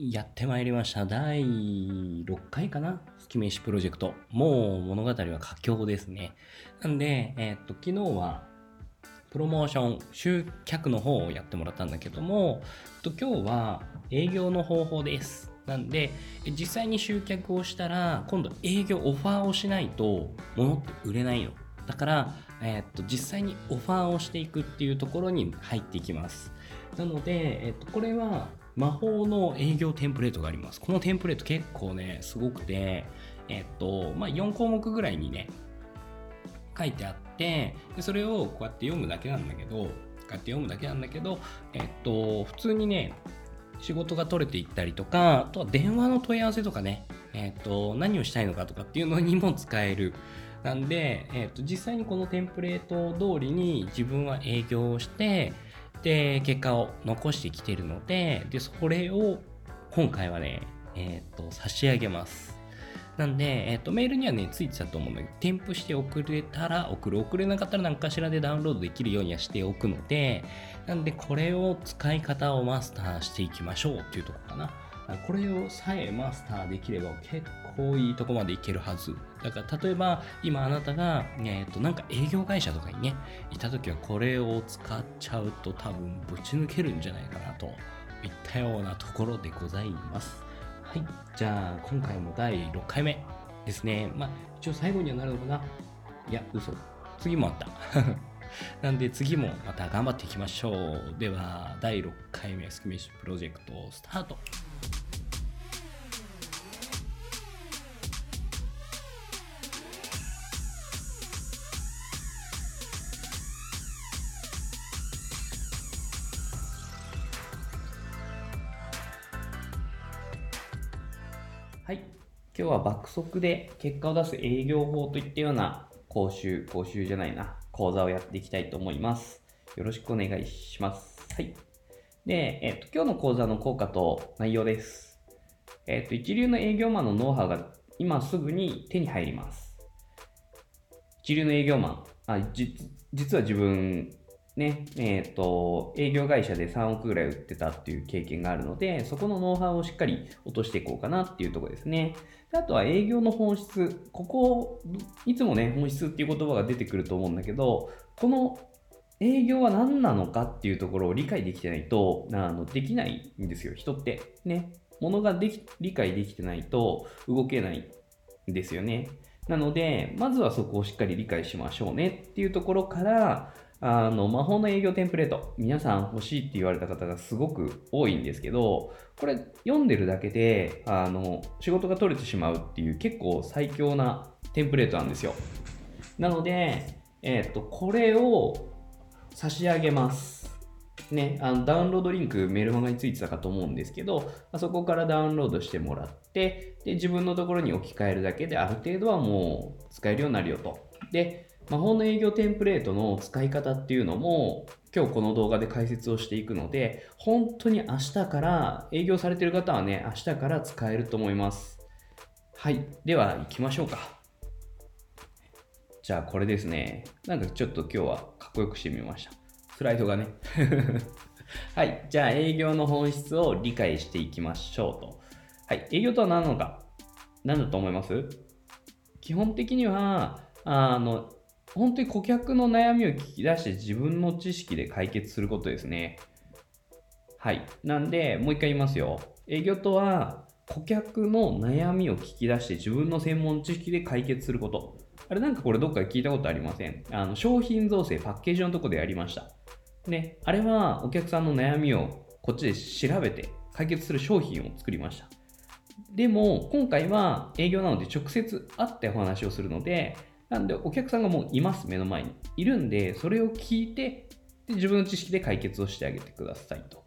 やってまいりました。第6回かな？月飯プロジェクト。もう物語は佳境ですね。なんで、えーっと、昨日は、プロモーション、集客の方をやってもらったんだけども、えっと今日は営業の方法です。なんで、実際に集客をしたら、今度営業オファーをしないと、物って売れないの。だから、えーっと、実際にオファーをしていくっていうところに入っていきます。なので、えっと、これは魔法の営業テンプレートがあります。このテンプレート結構ね、すごくて、えっと、まあ、4項目ぐらいにね、書いてあって、でそれをこうやって読むだけなんだけど、こうやって読むだけなんだけど、えっと、普通にね、仕事が取れていったりとか、あとは電話の問い合わせとかね、えっと、何をしたいのかとかっていうのにも使える。なんで、えっと、実際にこのテンプレート通りに自分は営業をして、で、結果を残してきてるので、で、それを今回はね、えっ、と、差し上げます。なんで、えっ、と、メールにはね、ついてたと思うんだけど、添付して送れたら送る、送れなかったら何かしらでダウンロードできるようにはしておくので、なんで、これを使い方をマスターしていきましょうっていうところかな。これをさえマスターできれば結構いいとこまでいけるはず。だから例えば今あなたが、えー、となんか営業会社とかにね、いた時はこれを使っちゃうと多分ぶち抜けるんじゃないかなといったようなところでございます。はい。じゃあ今回も第6回目ですね。まあ一応最後にはなるのかないや、嘘。次もあった。なんで次もまた頑張っていきましょう。では、第6回目スキメッシュプロジェクトスタート。今日は爆速で結果を出す営業法といったような講習、講習じゃないな、講座をやっていきたいと思います。よろしくお願いします。はい。で、えっ、と、今日の講座の効果と内容です。えっ、と、一流の営業マンのノウハウが今すぐに手に入ります。一流の営業マン、あ実は自分、ね、えっ、と、営業会社で3億ぐらい売ってたっていう経験があるので、そこのノウハウをしっかり落としていこうかなっていうところですね。であとは営業の本質。ここ、いつもね、本質っていう言葉が出てくると思うんだけど、この営業は何なのかっていうところを理解できてないと、あのできないんですよ、人って。ね。ものができ理解できてないと動けないんですよね。なので、まずはそこをしっかり理解しましょうねっていうところから、あの、魔法の営業テンプレート、皆さん欲しいって言われた方がすごく多いんですけど、これ読んでるだけで、あの、仕事が取れてしまうっていう結構最強なテンプレートなんですよ。なので、えっ、と、これを差し上げます。ね、あのダウンロードリンクメルマガについてたかと思うんですけど、あそこからダウンロードしてもらって、で、自分のところに置き換えるだけである程度はもう使えるようになるよと。で、魔法の営業テンプレートの使い方っていうのも今日この動画で解説をしていくので本当に明日から営業されてる方はね明日から使えると思います。はい。では行きましょうか。じゃあこれですね。なんかちょっと今日はかっこよくしてみました。スライドがね。はい。じゃあ営業の本質を理解していきましょうと。はい。営業とは何なのか。何だと思います？基本的にはあの本当に顧客の悩みを聞き出して自分の知識で解決することですね。はい。なんで、もう一回言いますよ。営業とは、顧客の悩みを聞き出して自分の専門知識で解決すること。あれなんかこれどっかで聞いたことありません？あの商品造成、パッケージのとこでやりました。ね、あれはお客さんの悩みをこっちで調べて解決する商品を作りました。でも、今回は営業なので直接会ってお話をするので、なんでお客さんがもういます、目の前に。いるんで、それを聞いて、で自分の知識で解決をしてあげてくださいと。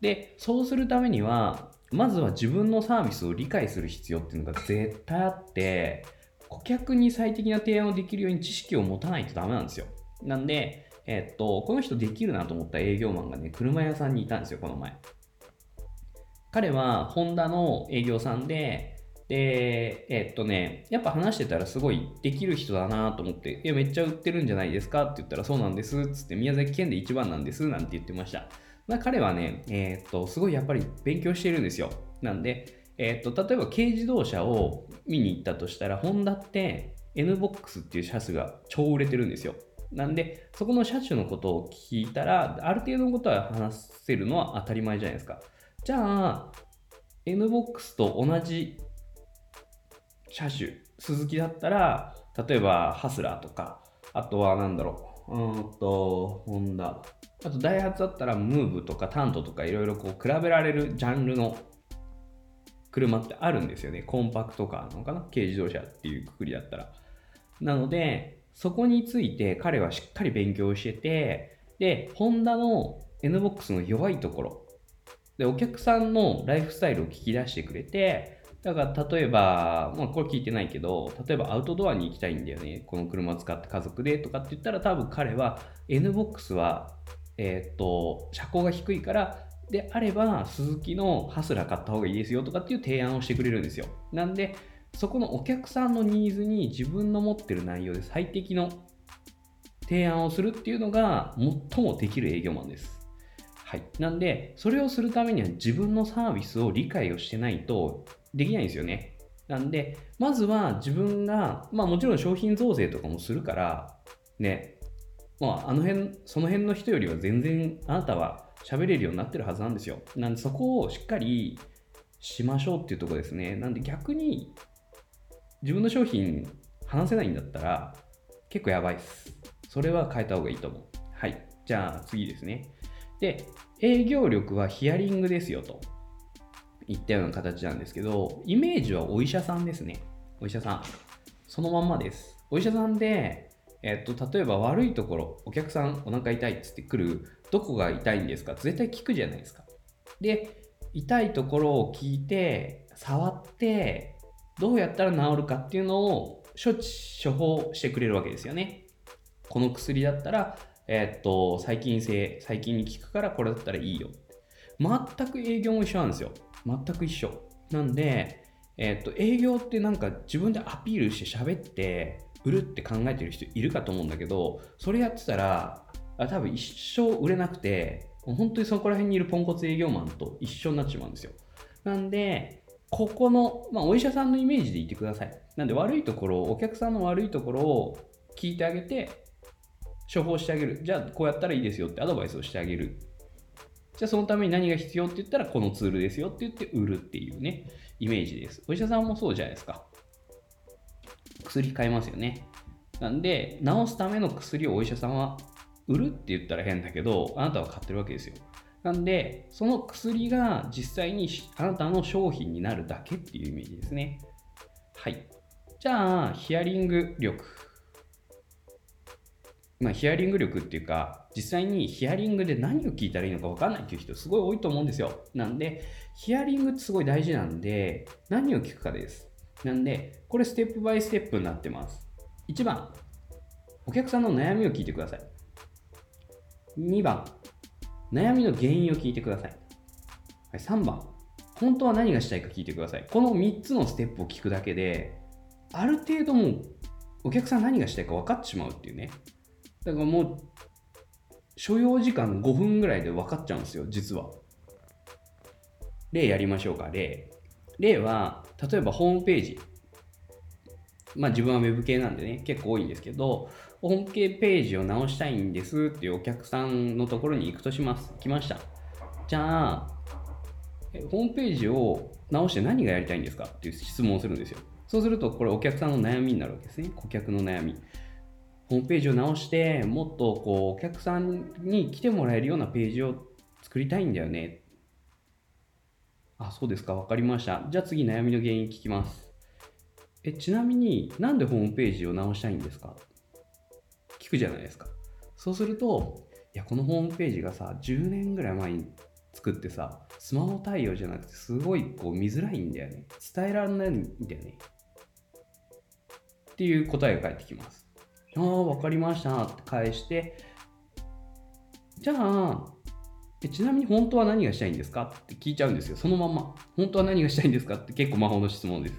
で、そうするためには、まずは自分のサービスを理解する必要っていうのが絶対あって、顧客に最適な提案をできるように知識を持たないとダメなんですよ。なんで、えっと、この人できるなと思った営業マンがね、車屋さんにいたんですよ、この前。彼は、ホンダの営業さんで、で、えっとね、やっぱ話してたらすごいできる人だなと思って、いや、めっちゃ売ってるんじゃないですか？って言ったら、そうなんです、つって、宮崎県で一番なんです、なんて言ってました。まあ、彼はね、えっと、すごいやっぱり勉強してるんですよ。なんで、えー、と例えば軽自動車を見に行ったとしたら、ホンダって NBOX っていう車種が超売れてるんですよ。なんで、そこの車種のことを聞いたら、ある程度のことは話せるのは当たり前じゃないですか。じゃあ、NBOX と同じ車種、スズキだったら、例えばハスラーとか、あとは何だろう、うんと、ホンダ、あとダイハツだったらムーブとかタントとかいろいろこう比べられるジャンルの車ってあるんですよね。コンパクトカーなのかな？軽自動車っていうくくりだったら。なので、そこについて彼はしっかり勉強してて、で、ホンダの NBOX の弱いところ、で、お客さんのライフスタイルを聞き出してくれて、だから例えば、まあこれ聞いてないけど、例えばアウトドアに行きたいんだよね。この車を使って家族でとかって言ったら多分彼は NBOX は、えっ、と、車高が低いからであれば、スズキのハスラー買った方がいいですよとかっていう提案をしてくれるんですよ。なんで、そこのお客さんのニーズに自分の持ってる内容で最適の提案をするっていうのが最もできる営業マンです。はい。なんで、それをするためには自分のサービスを理解をしてないとできないんですよね。なんで、まずは自分が、まあもちろん商品増税とかもするから、ね、まああの辺、その辺の人よりは全然あなたは喋れるようになってるはずなんですよ。なんでそこをしっかりしましょうっていうとこですね。なんで逆に自分の商品話せないんだったら結構やばいです。それは変えた方がいいと思う。はい。じゃあ次ですね。で、営業力はヒアリングですよと。言ったような形なんですけど、イメージはお医者さんですね。お医者さん。そのまんまです。お医者さんで、えっと、例えば悪いところ、お客さんお腹痛いっつって来る、どこが痛いんですか？絶対聞くじゃないですか。で、痛いところを聞いて、触って、どうやったら治るかっていうのを処置、処方してくれるわけですよね。この薬だったら、えっと、細菌性、細菌に効くからこれだったらいいよ。全く営業も一緒なんですよ。全く一緒。なんで、えっ、ー、と、営業ってなんか自分でアピールして喋って、売るって考えてる人いるかと思うんだけど、それやってたら、多分一生売れなくて、本当にそこら辺にいるポンコツ営業マンと一緒になっちまうんですよ。なんで、ここの、まあ、お医者さんのイメージで言ってください。なんで悪いところ、お客さんの悪いところを聞いてあげて、処方してあげる。じゃあ、こうやったらいいですよってアドバイスをしてあげるじゃあそのために何が必要って言ったらこのツールですよって言って売るっていうね、イメージです。お医者さんもそうじゃないですか。薬買いますよね。なんで、治すための薬をお医者さんは売るって言ったら変だけど、あなたは買ってるわけですよ。なんで、その薬が実際にあなたの商品になるだけっていうイメージですね。はい。じゃあ、ヒアリング力。まあ、ヒアリング力っていうか、実際にヒアリングで何を聞いたらいいのか分かんないっていう人すごい多いと思うんですよ。なんで、ヒアリングってすごい大事なんで、何を聞くかです。なんで、これステップバイステップになってます。1番、お客さんの悩みを聞いてください。2番、悩みの原因を聞いてください。3番、本当は何がしたいか聞いてください。この3つのステップを聞くだけで、ある程度もうお客さん何がしたいか分かってしまうっていうね。だからもう、所要時間5分ぐらいで分かっちゃうんですよ、実は。例やりましょうか、例。例は、例えばホームページ。まあ自分は Web 系なんでね、結構多いんですけど、ホームページを直したいんですっていうお客さんのところに行くとします。来ました。じゃあ、ホームページを直して何がやりたいんですかっていう質問をするんですよ。そうすると、これお客さんの悩みになるわけですね。顧客の悩み。ホームページを直して、もっとこうお客さんに来てもらえるようなページを作りたいんだよね。あ、そうですか、わかりました。じゃあ次悩みの原因聞きます。え、ちなみになんでホームページを直したいんですか？聞くじゃないですか。そうすると、いや、このホームページがさ、10年ぐらい前に作ってさ、スマホ対応じゃなくてすごいこう見づらいんだよね。伝えられないんだよね。っていう答えが返ってきます。ああ、わかりましたって返して、じゃあ、ちなみに本当は何がしたいんですか？って聞いちゃうんですよ。そのまま。本当は何がしたいんですか？って結構魔法の質問です。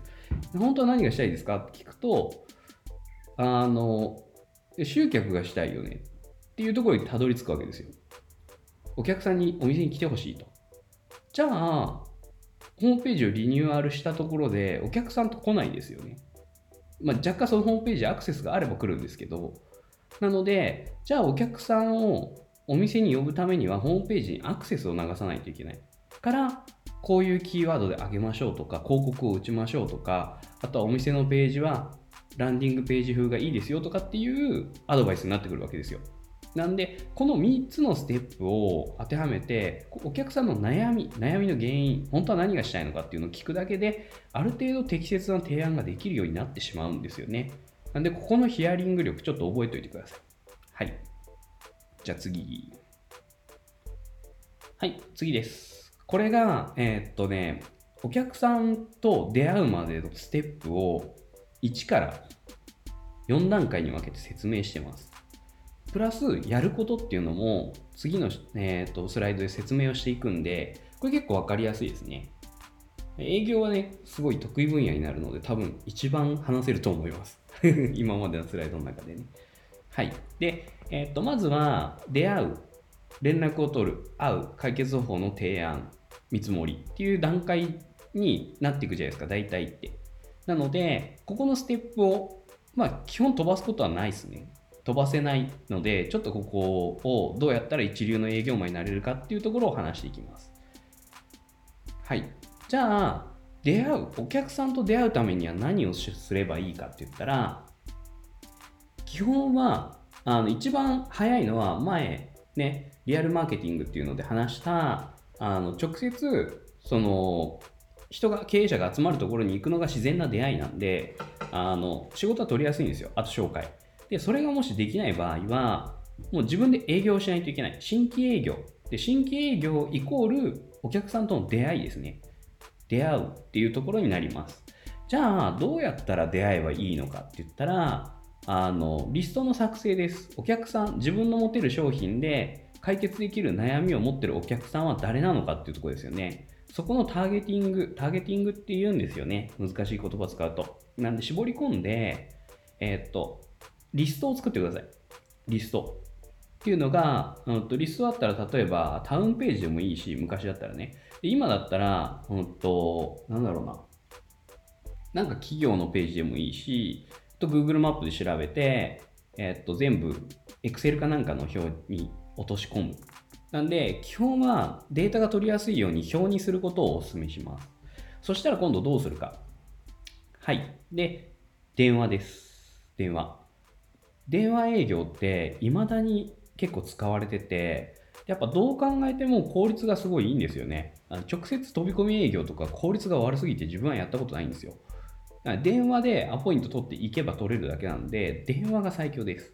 本当は何がしたいですか？って聞くと、あの、集客がしたいよね？っていうところにたどり着くわけですよ。お客さんにお店に来てほしいと。じゃあ、ホームページをリニューアルしたところでお客さんと来ないですよね？まあ、若干そのホームページアクセスがあれば来るんですけど、なので、じゃあお客さんをお店に呼ぶためにはホームページにアクセスを流さないといけない。から、こういうキーワードで上げましょうとか、広告を打ちましょうとか、あとはお店のページはランディングページ風がいいですよとかっていうアドバイスになってくるわけですよ。なんで、この3つのステップを当てはめて、お客さんの悩み、悩みの原因、本当は何がしたいのかっていうのを聞くだけで、ある程度適切な提案ができるようになってしまうんですよね。なんで、ここのヒアリング力ちょっと覚えておいてください。はい。じゃあ次。はい、次です。これが、えー、っとね、お客さんと出会うまでのステップを1から4段階に分けて説明してます。プラス、やることっていうのも、次の、えーと、スライドで説明をしていくんで、これ結構分かりやすいですね。営業はね、すごい得意分野になるので、多分一番話せると思います。今までのスライドの中でね。はい。で、えっ、ー、と、まずは、出会う、連絡を取る、会う、解決方法の提案、見積もりっていう段階になっていくじゃないですか、大体って。なので、ここのステップを、まあ、基本飛ばすことはないですね。飛ばせないので、ちょっとここをどうやったら一流の営業マンになれるかっていうところを話していきます。はい。じゃあ、出会う、お客さんと出会うためには何をすればいいかって言ったら、基本は、あの、一番早いのは前、ね、リアルマーケティングっていうので話した、あの、直接、その、人が、経営者が集まるところに行くのが自然な出会いなんで、あの、仕事は取りやすいんですよ。あと紹介。で、それがもしできない場合は、もう自分で営業しないといけない。新規営業。で、新規営業イコールお客さんとの出会いですね。出会うっていうところになります。じゃあ、どうやったら出会えばいいのかって言ったら、あの、リストの作成です。お客さん、自分の持てる商品で解決できる悩みを持ってるお客さんは誰なのかっていうところですよね。そこのターゲティング、ターゲティングって言うんですよね。難しい言葉使うと。なんで絞り込んで、えー、っと、リストを作ってください。リスト。っていうのが、うんと、リストだったら例えばタウンページでもいいし、昔だったらね。今だったら、うんと、なんだろうな。なんか企業のページでもいいし、と Google マップで調べて、えっと、全部 Excel かなんかの表に落とし込む。なんで、基本はデータが取りやすいように表にすることをお勧めします。そしたら今度どうするか。はい。で、電話です。電話。電話営業って未だに結構使われてて、やっぱどう考えても効率がすごいいいんですよね。あの直接飛び込み営業とか効率が悪すぎて自分はやったことないんですよ。電話でアポイント取っていけば取れるだけなんで、電話が最強です。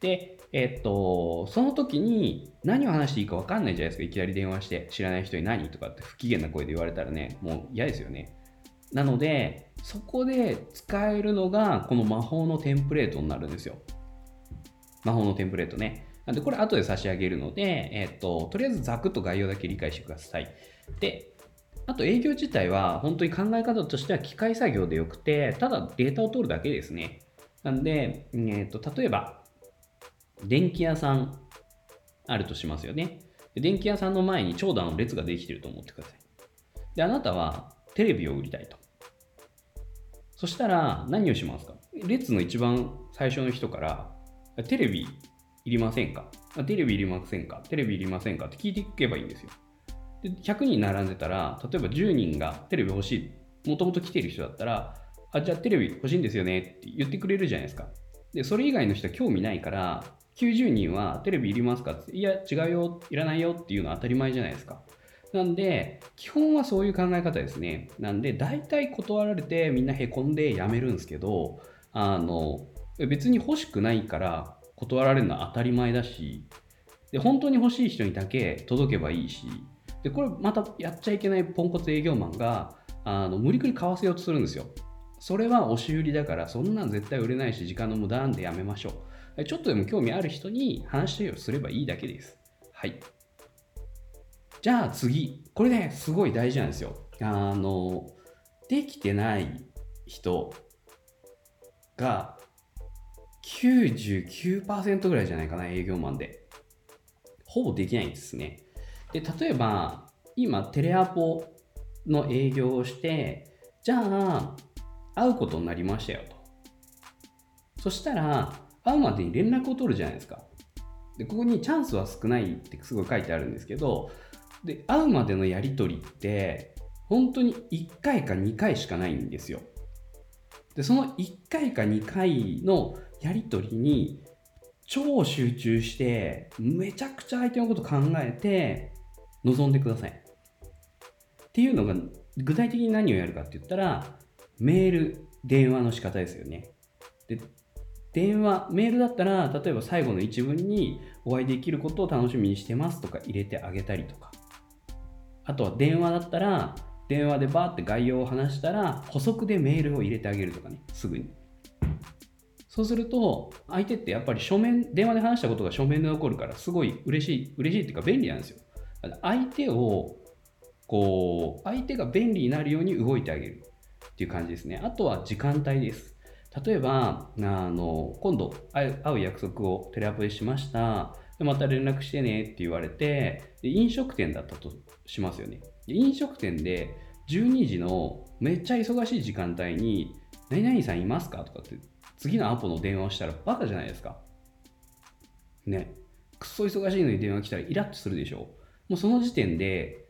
で、えっと、その時に何を話していいか分かんないじゃないですか。いきなり電話して知らない人に何とかって不機嫌な声で言われたらね、もう嫌ですよね。なので、そこで使えるのがこの魔法のテンプレートになるんですよ。魔法のテンプレートね。なんで、これ後で差し上げるので、えっ、と、とりあえずざくっと概要だけ理解してください。で、あと営業自体は本当に考え方としては機械作業でよくて、ただデータを取るだけですね。なんで、えっ、と、例えば、電気屋さんあるとしますよね。電気屋さんの前に長蛇の列ができてると思ってください。で、あなたはテレビを売りたいと。そしたら何をしますか？列の一番最初の人からテレビいりませんか？テレビいりませんか？テレビいりませんかって聞いていけばいいんですよ。で100人並んでたら、例えば10人がテレビ欲しい、もともと来てる人だったら、あ、じゃあテレビ欲しいんですよねって言ってくれるじゃないですか。で、それ以外の人は興味ないから、90人はテレビいりますかって、いや、違うよ、いらないよっていうのは当たり前じゃないですか。なんで、基本はそういう考え方ですね。なんで、大体断られてみんなへこんでやめるんですけど、あの、別に欲しくないから断られるのは当たり前だし、で本当に欲しい人にだけ届けばいいし、でこれまたやっちゃいけないポンコツ営業マンがあの無理くり買わせようとするんですよ。それは押し売りだから、そんなん絶対売れないし、時間の無駄なんでやめましょう。ちょっとでも興味ある人に話をすればいいだけです。はい。じゃあ次。これね、すごい大事なんですよ。あの、できてない人が99%ぐらいじゃないかな、営業マンで。ほぼできないんですね。で、例えば、今、テレアポの営業をして、じゃあ、会うことになりましたよと。そしたら、会うまでに連絡を取るじゃないですか。で、ここにチャンスは少ないってすごい書いてあるんですけど、で、会うまでのやり取りって、本当に1回か2回しかないんですよ。で、その1回か2回のやり取りに超集中して、めちゃくちゃ相手のこと考えて臨んでください。っていうのが、具体的に何をやるかって言ったら、メール、電話の仕方ですよね。で、電話、メールだったら、例えば最後の一文にお会いできることを楽しみにしてますとか入れてあげたりとか。あとは電話だったら、電話でバーって概要を話したら、補足でメールを入れてあげるとかね、すぐに。そうすると、相手ってやっぱり書面、電話で話したことが書面で残るから、すごい嬉しい、嬉しいっていうか便利なんですよ。相手を、こう、相手が便利になるように動いてあげるっていう感じですね。あとは時間帯です。例えば、あの、今度会う約束をテレアポでしました。でまた連絡してねって言われてで、飲食店だったとしますよね。飲食店で12時のめっちゃ忙しい時間帯に、何々さんいますかとかって次のアポの電話をしたらバカじゃないですか。ね。くっそ忙しいのに電話来たらイラッとするでしょ。もうその時点で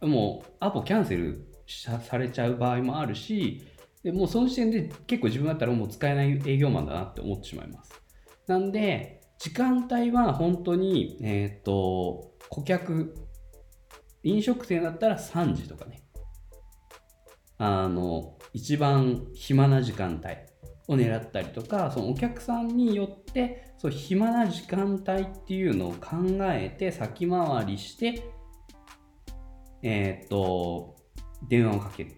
もうアポキャンセルされちゃう場合もあるし、でもうその時点で結構自分だったらもう使えない営業マンだなって思ってしまいます。なんで、時間帯は本当に、えっ、と、顧客飲食店だったら3時とかね。あの、一番暇な時間帯を狙ったりとか、そのお客さんによって、そう暇な時間帯っていうのを考えて先回りして、えー、っと、電話をかける。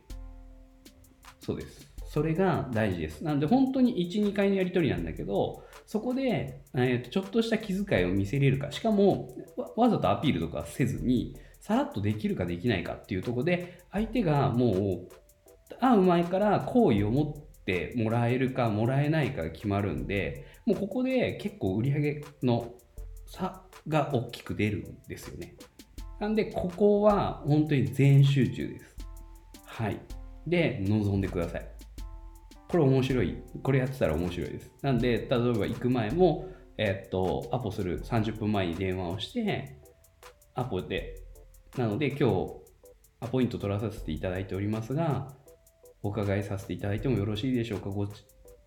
そうです。それが大事です。なので本当に1、2回のやり取りなんだけど、そこで、えー、とちょっとした気遣いを見せれるか、しかもわざとアピールとかせずに、さらっとできるかできないかっていうところで、相手がもう会う前から好意を持っててもらえるかもらえないかが決まるんで、もうここで結構売り上げの差が大きく出るんですよね。なんで、ここは本当に全集中です。はい。で、臨んでください。これ面白い。これやってたら面白いです。なんで、例えば行く前も、えー、っと、アポする30分前に電話をして、アポでなので今日アポイント取らさせていただいておりますが、お伺いさせていただいてもよろしいでしょうか？ご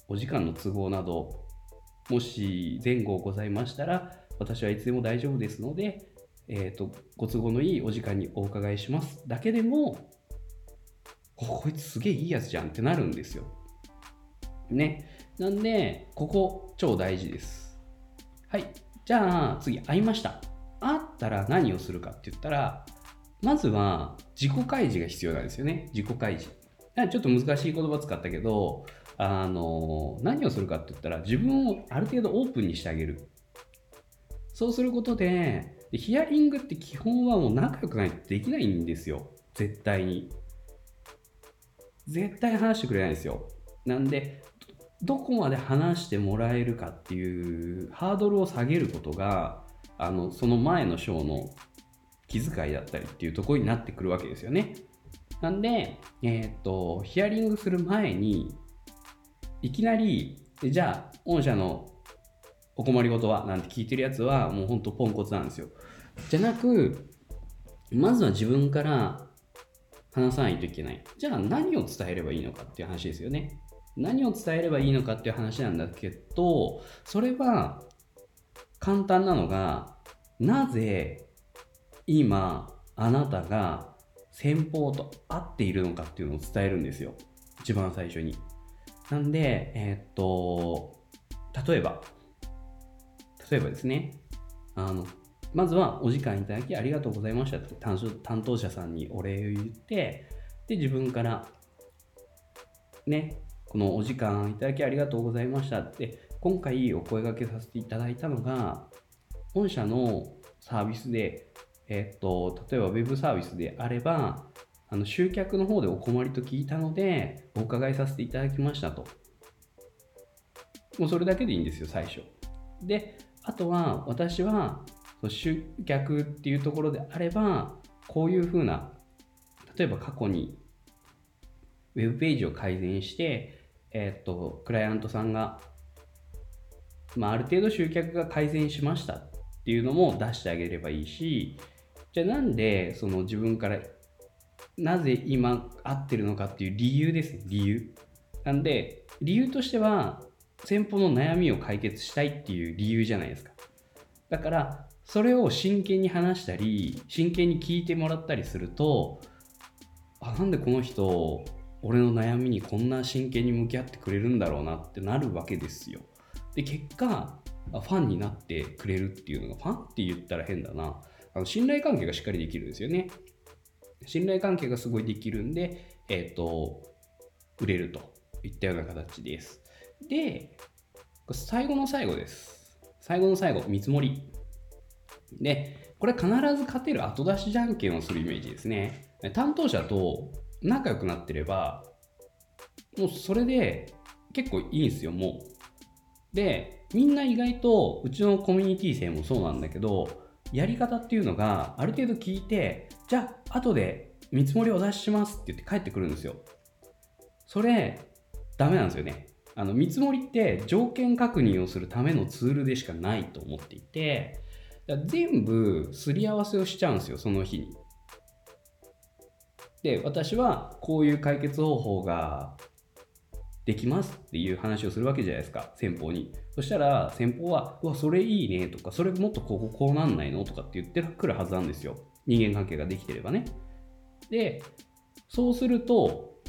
お時間の都合など、もし前後ございましたら、私はいつでも大丈夫ですので、えっ、ー、と、ご都合のいいお時間にお伺いします。だけでも、こいつすげえいいやつじゃんってなるんですよ。ね。なんで、ここ超大事です。はい。じゃあ、次、会いました。会ったら何をするかって言ったら、まずは自己開示が必要なんですよね。自己開示。ちょっと難しい言葉使ったけど、あの、何をするかって言ったら、自分をある程度オープンにしてあげる。そうすることで、ヒアリングって基本はもう仲良くないとできないんですよ。絶対に。絶対話してくれないんですよ。なんで、どこまで話してもらえるかっていうハードルを下げることが、あの、その前の章の気遣いだったりっていうところになってくるわけですよね。なんで、えっ、と、ヒアリングする前に、いきなり、じゃあ、御社のお困りごとはなんて聞いてるやつは、もうほんとポンコツなんですよ。じゃなく、まずは自分から話さないといけない。じゃあ何を伝えればいいのかっていう話ですよね。何を伝えればいいのかっていう話なんだけど、それは簡単なのが、なぜ今あなたが先方と会っているのかっていうのを伝えるんですよ。一番最初に。なんで、えー、っと、例えば、例えばですね、あの、まずはお時間いただきありがとうございましたって担当者さんにお礼を言って、で、自分から、ね、このお時間いただきありがとうございましたって、今回お声掛けさせていただいたのが、本社のサービスで、えっと、例えば Web サービスであれば、あの集客の方でお困りと聞いたので、お伺いさせていただきましたと。もうそれだけでいいんですよ、最初。で、あとは、私は、集客っていうところであれば、こういうふうな、例えば過去にウェブページを改善して、えっ、と、クライアントさんが、まあ、ある程度集客が改善しましたっていうのも出してあげればいいし、じゃあなんでその自分からなぜ今合ってるのかっていう理由です、理由。なんで、理由としては、先方の悩みを解決したいっていう理由じゃないですか。だから、それを真剣に話したり、真剣に聞いてもらったりすると、あ、なんでこの人、俺の悩みにこんな真剣に向き合ってくれるんだろうなってなるわけですよ。で、結果、ファンになってくれるっていうのが、ファンって言ったら変だな。あの信頼関係がしっかりできるんですよね。信頼関係がすごいできるんで、えっ、ー、と、売れるといったような形です。で、最後の最後です。最後の最後、見積もり。で、これ必ず勝てる後出しじゃんけんをするイメージですね。担当者と仲良くなってれば、もうそれで結構いいんですよ、もう。で、みんな意外と、うちのコミュニティ生もそうなんだけど、やり方っていうのがある程度聞いて、じゃあ後で見積もりをお出ししますって言って帰ってくるんですよ。それ、ダメなんですよね。あの見積もりって条件確認をするためのツールでしかないと思っていて、全部すり合わせをしちゃうんですよ、その日に。で、私はこういう解決方法ができますっていう話をするわけじゃないですか、先方に。そしたら、先方は、うわ、それいいねとか、それもっとこここうなんないのとかって言ってくるはずなんですよ。人間関係ができてればね。で、そうすると、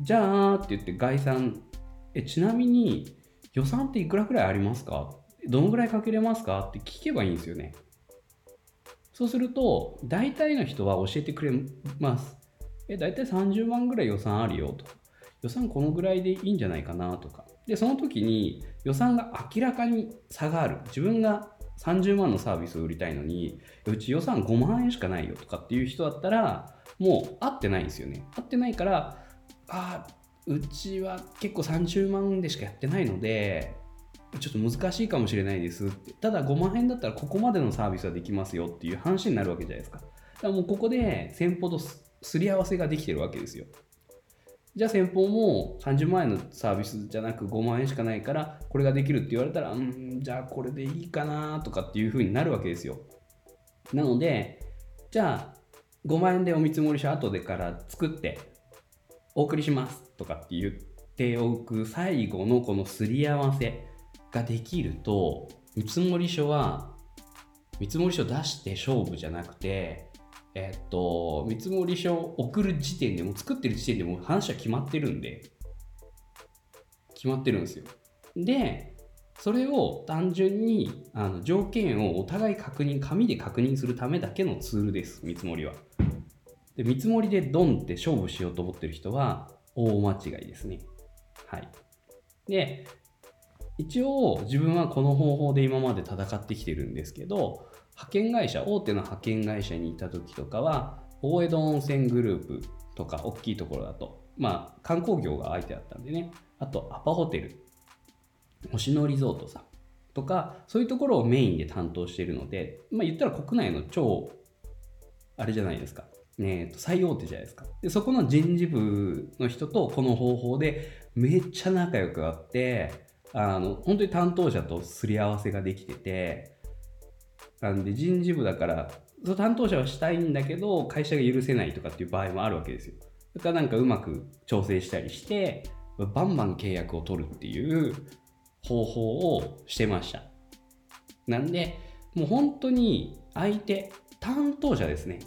じゃあって言って概算、え、ちなみに予算っていくらくらいありますか？どのぐらいかけれますか？って聞けばいいんですよね。そうすると、大体の人は教えてくれます。え、大体30万ぐらい予算あるよと。予算このぐらいでいいんじゃないかなとか。で、その時に予算が明らかに差がある。自分が30万のサービスを売りたいのに、うち予算5万円しかないよとかっていう人だったら、もう合ってないんですよね。合ってないから、ああ、うちは結構30万でしかやってないので、ちょっと難しいかもしれないですって。ただ5万円だったらここまでのサービスはできますよっていう話になるわけじゃないですか。だからもうここで先方とすり合わせができてるわけですよ。じゃあ先方も30万円のサービスじゃなく5万円しかないからこれができるって言われたらうんじゃあこれでいいかなとかっていう風になるわけですよ。なのでじゃあ5万円でお見積もり書後でから作ってお送りしますとかって言っておく最後のこのすり合わせができると見積もり書は見積もり書出して勝負じゃなくてえっと、見積書を送る時点でも作ってる時点でも話は決まってるんで、決まってるんですよ。で、それを単純にあの条件をお互い確認、紙で確認するためだけのツールです、見積もりは。で見積もりでドンって勝負しようと思ってる人は大間違いですね。はい。で、一応自分はこの方法で今まで戦ってきてるんですけど、派遣会社、大手の派遣会社にいた時とかは、大江戸温泉グループとか、大きいところだと、まあ、観光業が相手だったんでね、あと、アパホテル、星野リゾートさんとか、そういうところをメインで担当しているので、まあ、言ったら国内の超、あれじゃないですか、ね、最大手じゃないですか。で、そこの人事部の人とこの方法でめっちゃ仲良くあって、あの、本当に担当者とすり合わせができてて、なんで人事部だから、その担当者はしたいんだけど、会社が許せないとかっていう場合もあるわけですよ。だからなんかうまく調整したりして、バンバン契約を取るっていう方法をしてました。なんで、もう本当に相手、担当者ですね。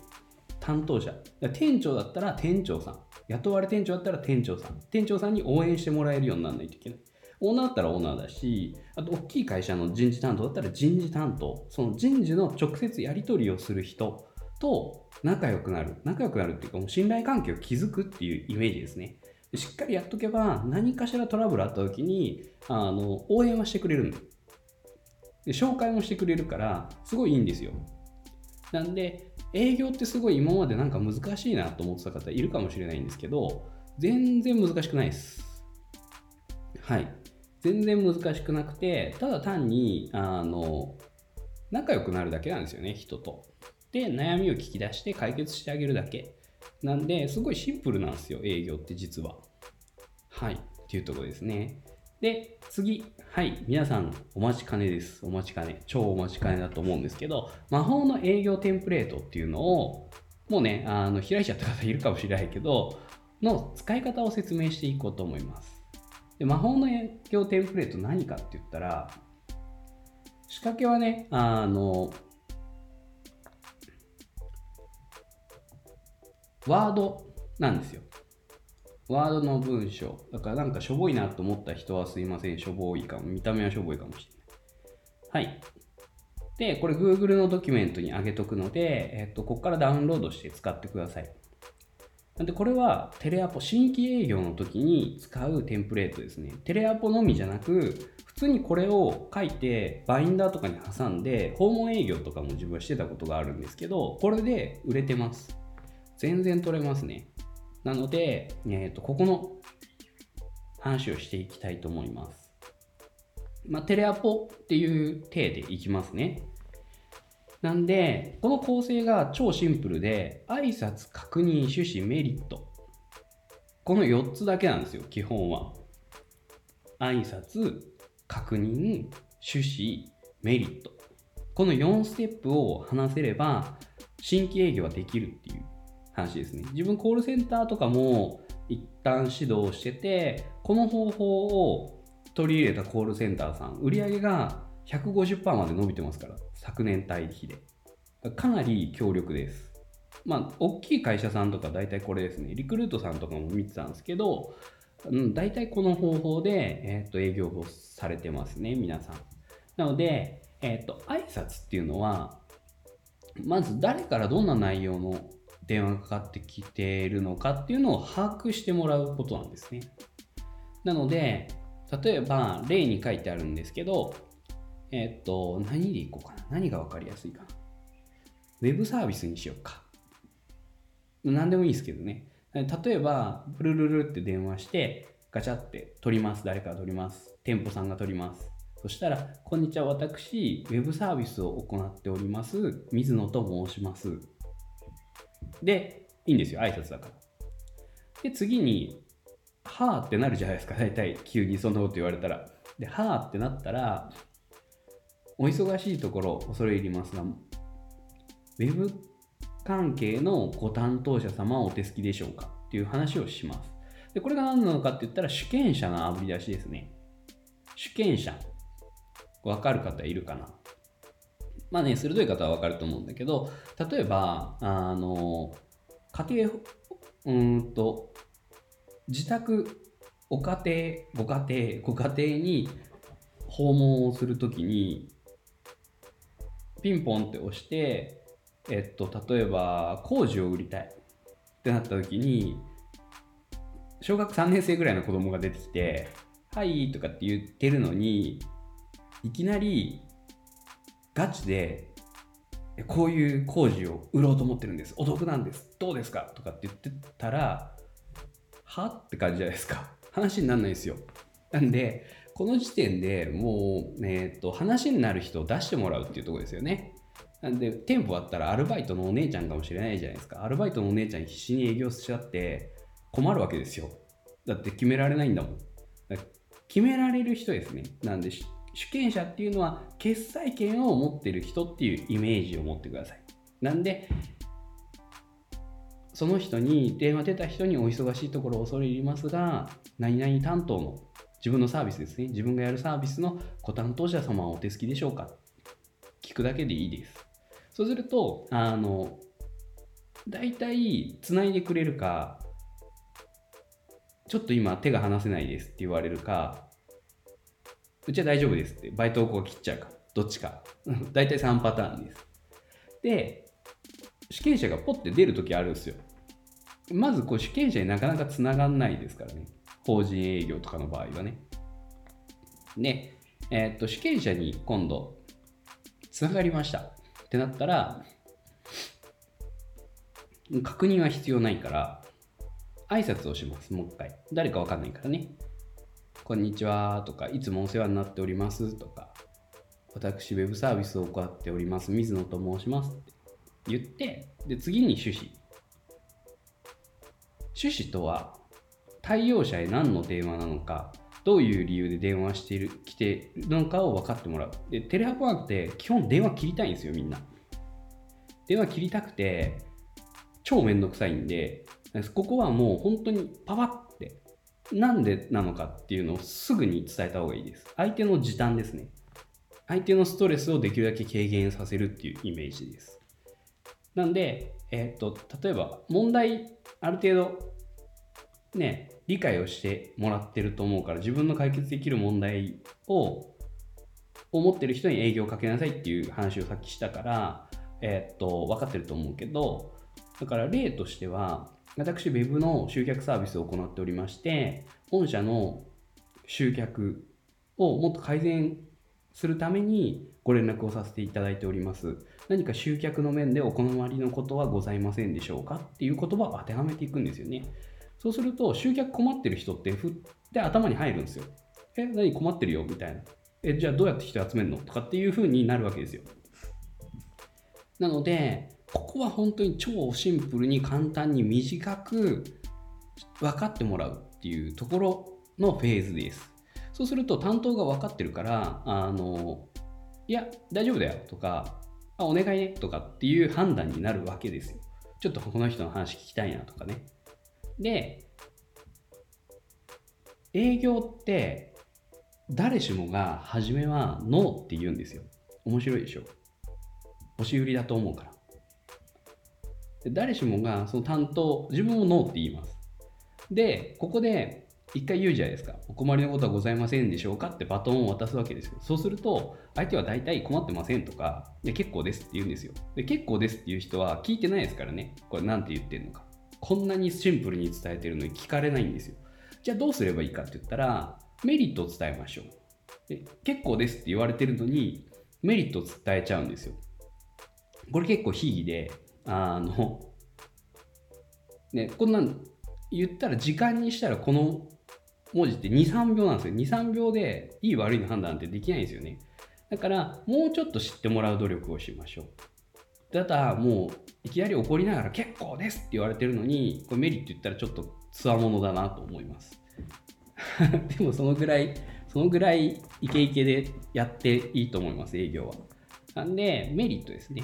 担当者。店長だったら店長さん。雇われ店長だったら店長さん。店長さんに応援してもらえるようにならないといけない。オーナーだったらオーナーだし、あと大きい会社の人事担当だったら人事担当、その人事の直接やり取りをする人と仲良くなる。仲良くなるっていうか、もう信頼関係を築くっていうイメージですね。しっかりやっとけば、何かしらトラブルあった時に、あの、応援はしてくれるんで紹介もしてくれるから、すごいいいんですよ。なんで、営業ってすごい今までなんか難しいなと思ってた方いるかもしれないんですけど、全然難しくないです。はい。全然難しくなくて、ただ単に、あの、仲良くなるだけなんですよね、人と。で、悩みを聞き出して解決してあげるだけ。なんで、すごいシンプルなんですよ、営業って実は。はい。っていうところですね。で、次。はい。皆さん、お待ちかねです。お待ちかね。超お待ちかねだと思うんですけど、魔法の営業テンプレートっていうのを、もうね、あの、開いちゃった方いるかもしれないけど、の使い方を説明していこうと思います。で魔法の営業テンプレート何かって言ったら、仕掛けはね、あの、ワードなんですよ。ワードの文章。だからなんかしょぼいなと思った人はすいません、しょぼいかも。見た目はしょぼいかもしれない。はい。で、これ Google のドキュメントに上げとくので、えっと、ここからダウンロードして使ってください。なんでこれはテレアポ、新規営業の時に使うテンプレートですね。テレアポのみじゃなく、普通にこれを書いてバインダーとかに挟んで訪問営業とかも自分はしてたことがあるんですけど、これで売れてます。全然取れますね。なので、えーと、ここの話をしていきたいと思います。まあ、テレアポっていう体でいきますね。なんで、この構成が超シンプルで、挨拶、確認、趣旨、メリット。この4つだけなんですよ、基本は。挨拶、確認、趣旨、メリット。この4ステップを話せれば、新規営業はできるっていう話ですね。自分コールセンターとかも一旦指導してて、この方法を取り入れたコールセンターさん、売り上げが150%まで伸びてますから、昨年対比で。かなり強力です。まあ、大きい会社さんとか大体これですね。リクルートさんとかも見てたんですけど、うん、大体この方法で、えー、と営業をされてますね、皆さん。なので、えっ、と、挨拶っていうのは、まず誰からどんな内容の電話がかかってきているのかっていうのを把握してもらうことなんですね。なので、例えば例に書いてあるんですけど、えっと、何でいこうかな？何が分かりやすいかな？ウェブサービスにしようか。何でもいいですけどね。例えば、プルルルって電話して、ガチャって取ります。誰かが取ります。店舗さんが取ります。そしたら、こんにちは。私、ウェブサービスを行っております。水野と申します。で、いいんですよ、挨拶だから。で、次に、はーってなるじゃないですか、大体、急にそんなこと言われたら。で、はーってなったら、お忙しいところ、恐れ入りますが、ウェブ関係のご担当者様はお手すきでしょうかっていう話をします。で、これが何なのかって言ったら、主権者のあぶり出しですね。主権者。わかる方いるかなまあね、鋭い方はわかると思うんだけど、例えば、あの、家庭、うんと、自宅、お家庭、ご家庭、ご家庭に訪問をするときに、ピンポンって押して、えっと、例えば、工事を売りたいってなったときに、小学3年生ぐらいの子供が出てきて、はいとかって言ってるのに、いきなりガチでこういう工事を売ろうと思ってるんです。お得なんです。どうですか？とかって言ってたら、は？って感じじゃないですか。話にならないですよ。なんで、この時点でもう、えー、っと、話になる人を出してもらうっていうとこですよね。なんで、店舗あったらアルバイトのお姉ちゃんかもしれないじゃないですか。アルバイトのお姉ちゃん必死に営業しちゃって困るわけですよ。だって決められないんだもん。決められる人ですね。なんで、主権者っていうのは決済権を持ってる人っていうイメージを持ってください。なんで、その人に電話出た人にお忙しいところ恐れ入りますが、何々担当の自分のサービスですね。自分がやるサービスのご担当者様はお手すきでしょうか聞くだけでいいです。そうすると、あの、大体、つないでくれるか、ちょっと今手が離せないですって言われるか、うちは大丈夫ですって、バイトをこう切っちゃうか、どっちか。大体3パターンです。で、主権者がポッて出るときあるんですよ。まずこう主権者になかなかつながんないですからね。法人営業とかの場合はね。で、えー、っと、主権者に今度、つながりましたってなったら、確認は必要ないから、挨拶をします、もう一回。誰かわかんないからね。こんにちはとか、いつもお世話になっておりますとか、私、ウェブサービスを行っております、水野と申しますって言って、で、次に趣旨。趣旨とは対応者へ何の電話なのかどういう理由で電話している来ているのかを分かってもらう。でテレアポワークって基本電話切りたいんですよみんな。電話切りたくて超めんどくさいんでここはもう本当にパパってなんでなのかっていうのをすぐに伝えた方がいいです。相手の時短ですね。相手のストレスをできるだけ軽減させるっていうイメージです。なんで、えー、っと例えば問題ある程度ね理解をしてもらってると思うから自分の解決できる問題を思ってる人に営業をかけなさいっていう話をさっきしたから、えー、っと分かってると思うけどだから例としては私 Web の集客サービスを行っておりまして本社の集客をもっと改善するためにご連絡をさせていただいております。何か集客の面でお困りのことはございませんでしょうかっていう言葉を当てはめていくんですよね。そうすると、集客困ってる人ってふって頭に入るんですよ。え、何困ってるよみたいな。え、じゃあどうやって人集めるの？とかっていう風になるわけですよ。なので、ここは本当に超シンプルに簡単に短く分かってもらうっていうところのフェーズです。そうすると担当が分かってるから、あの、いや、大丈夫だよとか、あ、お願いねとかっていう判断になるわけですよ。ちょっとこの人の話聞きたいなとかね。で、営業って誰しもが初めはノーって言うんですよ。面白いでしょ押し売りだと思うから。で誰しもがその担当、自分もノーって言います。で、ここで一回言うじゃないですか。お困りのことはございませんでしょうかってバトンを渡すわけですよ。そうすると、相手は大体困ってませんとか、で結構ですって言うんですよ。で、結構ですっていう人は聞いてないですからね。これなんて言ってんのか。こんなにシンプルに伝えてるのに聞かれないんですよ。じゃあどうすればいいかって言ったら、メリットを伝えましょう。で結構ですって言われてるのに、メリットを伝えちゃうんですよ。これ結構悲儀で、あの、ね、こんなん言ったら時間にしたらこの文字って2、3秒なんですよ。2、3秒でいい悪いの判断ってできないんですよね。だから、もうちょっと知ってもらう努力をしましょう。ただ、もう、いきなり怒りながら結構ですって言われてるのに、これメリット言ったらちょっとつわものだなと思います。でもそのぐらい、そのぐらいイケイケでやっていいと思います、営業は。なんで、メリットですね。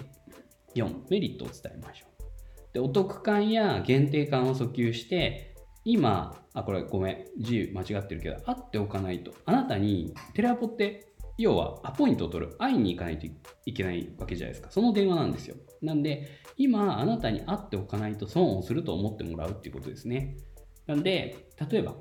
4、メリットを伝えましょう。で、お得感や限定感を訴求して、今、あ、これごめん、字間違ってるけど、あっておかないと。あなたに、テレアポって要はアポイントを取る、会いに行かないといけないわけじゃないですか。その電話なんですよ。なんで、今あなたに会っておかないと損をすると思ってもらうっていうことですね。なんで、例えば、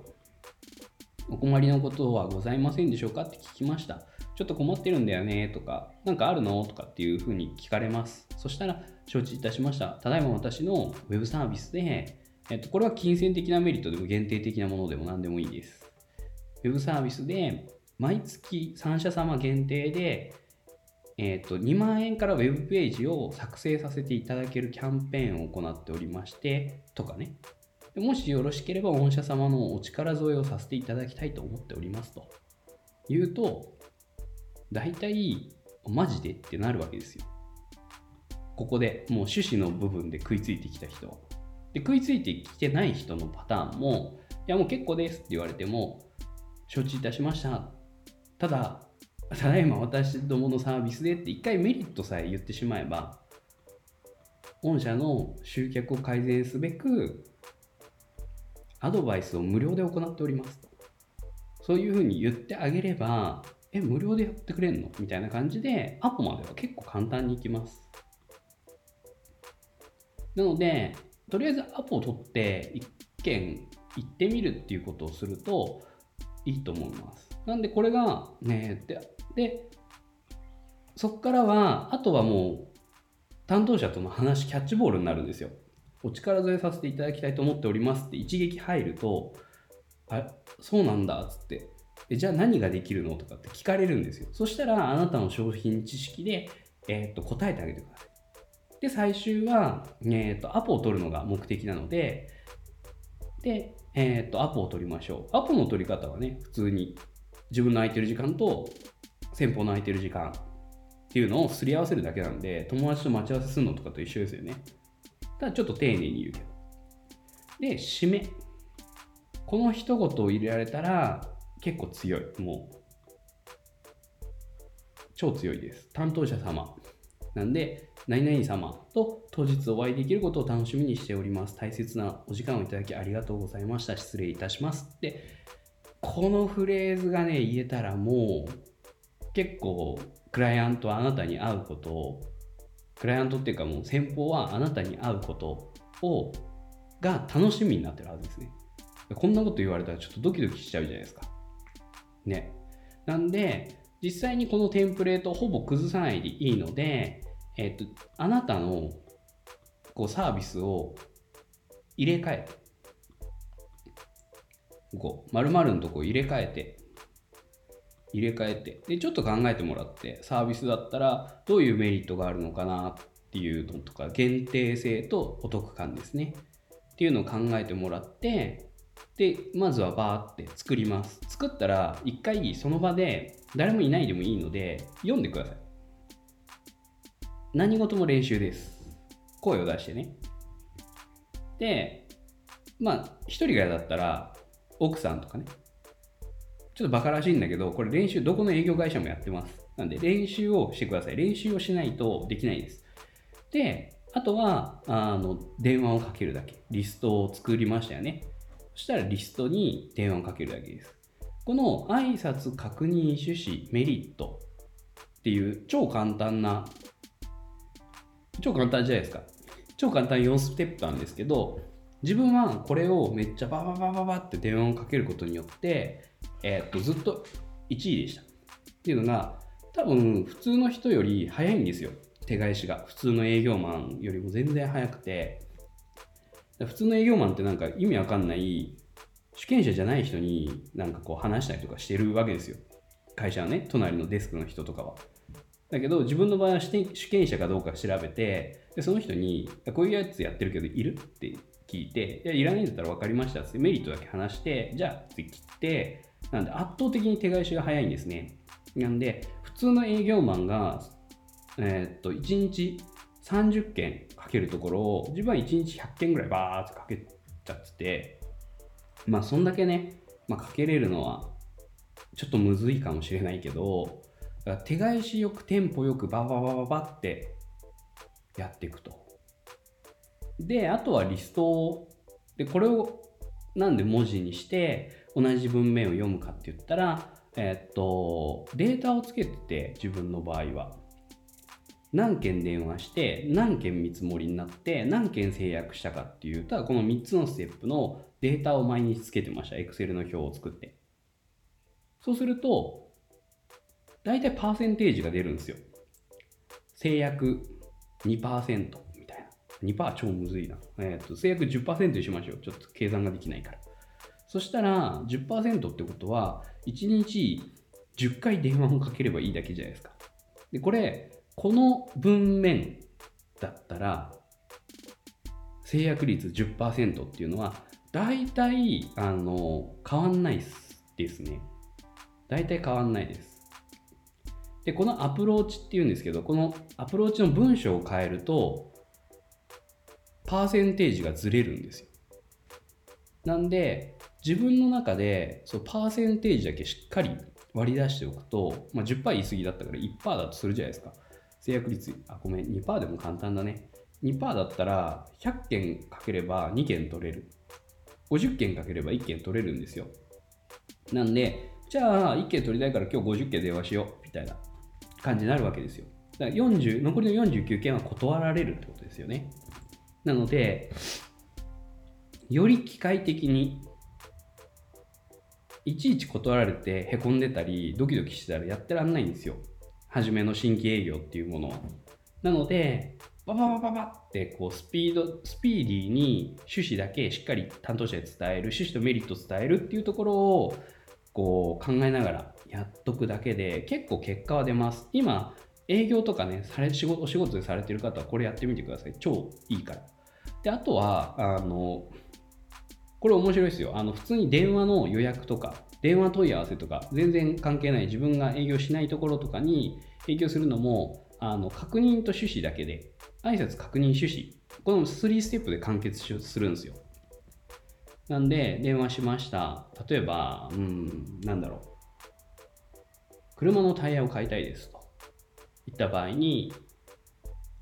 お困りのことはございませんでしょうかって聞きました。ちょっと困ってるんだよねとか、何かあるの？とかっていうふうに聞かれます。そしたら、承知いたしました。ただいま私の web サービスで、えっと、これは金銭的なメリットでも限定的なものでも何でもいいです。web サービスで毎月3社様限定で、えーと、2万円からウェブページを作成させていただけるキャンペーンを行っておりましてとかね。もしよろしければ御社様のお力添えをさせていただきたいと思っておりますと。言うと大体マジでってなるわけですよ。ここでもう趣旨の部分で食いついてきた人で食いついてきてない人のパターンもいやもう結構ですって言われても承知いたしました。ただ、ただいま私どものサービスでって一回メリットさえ言ってしまえば、御社の集客を改善すべく、アドバイスを無料で行っておりますと。そういうふうに言ってあげれば、え、無料でやってくれんの？みたいな感じで、アポまでは結構簡単に行きます。なので、とりあえずアポを取って一件行ってみるっていうことをするといいと思います。なんでこれが、ね、で、で、そこからは、あとはもう、担当者との話、キャッチボールになるんですよ。お力添えさせていただきたいと思っておりますって一撃入ると、あ、そうなんだ、っつって。えじゃあ何ができるのとかって聞かれるんですよ。そしたら、あなたの商品知識で、えー、っと、答えてあげてください。で、最終は、えー、っと、アポを取るのが目的なので、で、えー、っと、アポを取りましょう。アポの取り方はね、普通に自分の空いてる時間と先方の空いてる時間っていうのをすり合わせるだけなんで、友達と待ち合わせするのとかと一緒ですよね。ただちょっと丁寧に言うけど。で、締め。この一言を入れられたら結構強い。もう、超強いです。担当者様。なんで、何々様と当日お会いできることを楽しみにしております。大切なお時間をいただきありがとうございました。失礼いたします。で、このフレーズがね、言えたらもう、結構、クライアントはあなたに会うことを、クライアントっていうかもう先方はあなたに会うことを、が楽しみになってるはずですね。こんなこと言われたらちょっとドキドキしちゃうじゃないですか。ね。なんで、実際にこのテンプレートをほぼ崩さないでいいので、えっ、と、あなたのこうサービスを入れ替えて、こう、〇〇のとこ入れ替えて、入れ替えて、で、ちょっと考えてもらって、サービスだったらどういうメリットがあるのかなっていうのとか、限定性とお得感ですね。っていうのを考えてもらって、で、まずはバーって作ります。作ったら、一回その場で誰もいないでもいいので、読んでください。何事も練習です。声を出してね。で、まあ、一人が嫌だったら、奥さんとかね。ちょっとバカらしいんだけど、これ練習、どこの営業会社もやってます。なんで、練習をしてください。練習をしないとできないです。で、あとは、あの、電話をかけるだけ。リストを作りましたよね。そしたらリストに電話をかけるだけです。この挨拶、確認、趣旨、メリットっていう超簡単な、超簡単じゃないですか。超簡単4ステップなんですけど、自分はこれをめっちゃバババババって電話をかけることによって、えっと、ずっと1位でした。っていうのが、多分普通の人より早いんですよ。手返しが。普通の営業マンよりも全然早くて、普通の営業マンってなんか意味わかんない主権者じゃない人になんかこう話したりとかしてるわけですよ。会社はね、隣のデスクの人とかは。だけど自分の場合は主権主権者かどうか調べて、でその人にこういうやつやってるけどいるって聞いて、いや、いらないんだったら分かりましたってメリットだけ話して、じゃあって切って、なんで圧倒的に手返しが早いんですね。なんで、普通の営業マンが、えーっと、1日30件かけるところを、自分は1日100件ぐらいバーってかけちゃってて、まあ、そんだけね、まあ、かけれるのは、ちょっとむずいかもしれないけど、手返しよく、テンポよく、バババババってやっていくと。で、あとはリストを、で、これをなんで文字にして同じ文面を読むかって言ったら、えっと、データをつけてて、自分の場合は。何件電話して、何件見積もりになって、何件制約したかっていうと、この3つのステップのデータを毎日つけてました。Excel の表を作って。そうすると、大体パーセンテージが出るんですよ。制約2% 2%超むずいな。えっ、と、制約10%にしましょう。ちょっと計算ができないから。そしたら、10%ってことは、1日10回電話をかければいいだけじゃないですか。で、これ、この文面だったら、制約率10%っていうのは、大体、あの、変わんないですね。大体変わんないです。で、このアプローチっていうんですけど、このアプローチの文章を変えると、パーセンテージがずれるんですよ。なんで、自分の中でそうパーセンテージだけしっかり割り出しておくと、まあ、10%言い過ぎだったから1%だとするじゃないですか。制約率、あ、ごめん、2%でも簡単だね。2%だったら100件かければ2件取れる。50件かければ1件取れるんですよ。なんで、じゃあ1件取りたいから今日50件電話しようみたいな感じになるわけですよ。だから40残りの49件は断られるってことですよね。なので、より機械的にいちいち断られてへこんでたりドキドキしてたらやってらんないんですよ。初めの新規営業っていうものは。なのでバババババってこうスピードスピーディーに趣旨だけしっかり担当者に伝える趣旨とメリットを伝えるっていうところをこう考えながらやっとくだけで結構結果は出ます。今営業とかねされ仕事お仕事でされてる方はこれやってみてください超いいからであとはあのこれ面白いですよ。あの普通に電話の予約とか、電話問い合わせとか、全然関係ない自分が営業しないところとかに営業するのも、あの確認と趣旨だけで、挨拶確認趣旨、この3ステップで完結するんですよ。なんで、電話しました。例えば、うん、なんだろう。車のタイヤを買いたいですと。言った場合に、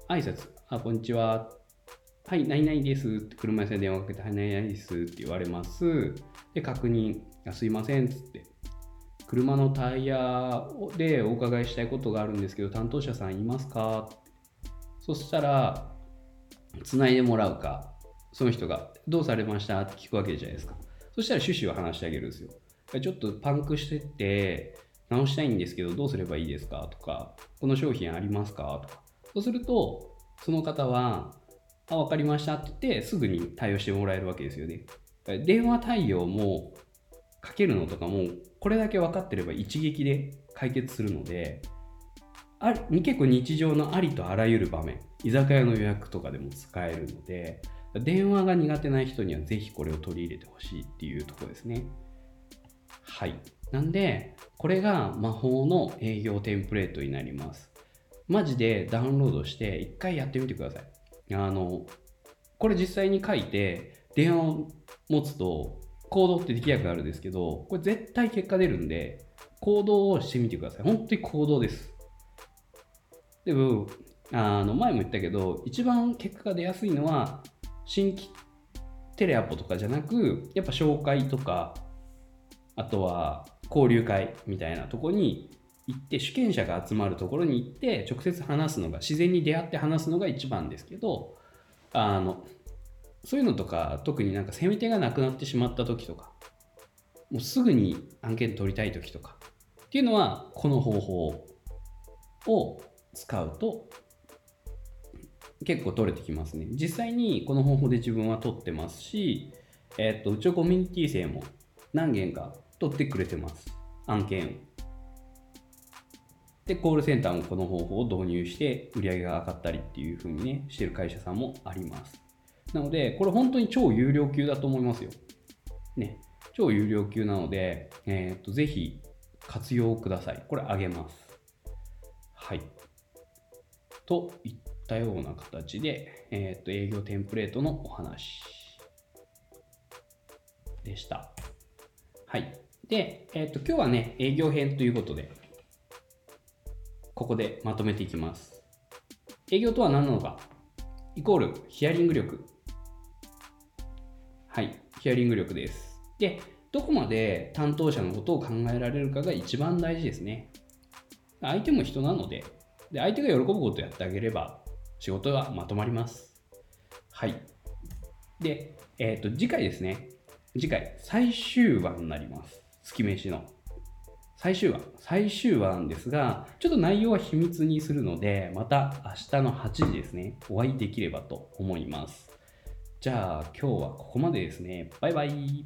挨拶、あ、こんにちは。はい、何々ですって車屋さんに電話かけて、はい、何々ですって言われます。で、確認、あすいませんっつって。車のタイヤでお伺いしたいことがあるんですけど、担当者さんいますか？そしたら、つないでもらうか、その人が、どうされました？って聞くわけじゃないですか。そしたら趣旨を話してあげるんですよ。ちょっとパンクしてて、直したいんですけど、どうすればいいですか？とか、この商品ありますか？とか。そうすると、その方は、あ、わかりましたって言って、すぐに対応してもらえるわけですよね。電話対応も、かけるのとかも、これだけ分かってれば一撃で解決するので、あ結構日常のありとあらゆる場面、居酒屋の予約とかでも使えるので、電話が苦手な人にはぜひこれを取り入れてほしいっていうとこですね。はい。なんで、これが魔法の営業テンプレートになります。マジでダウンロードして一回やってみてください。あの、これ実際に書いて電話を持つと行動ってできなくなるんですけど、これ絶対結果出るんで、行動をしてみてください。本当に行動です。でも、あの前も言ったけど、一番結果が出やすいのは、新規テレアポとかじゃなく、やっぱ紹介とか、あとは交流会みたいなとこに行って、主権者が集まるところに行って、直接話すのが、自然に出会って話すのが一番ですけど、あの、そういうのとか、特になんか攻め手がなくなってしまった時とか、もうすぐに案件取りたい時とか、っていうのは、この方法を使うと結構取れてきますね。実際にこの方法で自分は取ってますし、えっと、うちのコミュニティ生も何件か取ってくれてます。案件を。で、コールセンターもこの方法を導入して売り上げが上がったりっていう風にね、してる会社さんもあります。なので、これ本当に超有料級だと思いますよ。ね。超有料級なので、えっと、ぜひ活用ください。これあげます。はい。といったような形で、えっと、営業テンプレートのお話でした。はい。で、えっと、今日はね、営業編ということで、ここでまとめていきます。営業とは何なのか？イコールヒアリング力。はい、ヒアリング力です。で、どこまで担当者のことを考えられるかが一番大事ですね。相手も人なので、で相手が喜ぶことをやってあげれば仕事はまとまります。はい。で、えっ、と、次回ですね。次回、最終話になります。月飯の。最終話。最終話なんですが、ちょっと内容は秘密にするので、また明日の8時ですね、お会いできればと思います。じゃあ、今日はここまでですね。バイバイ。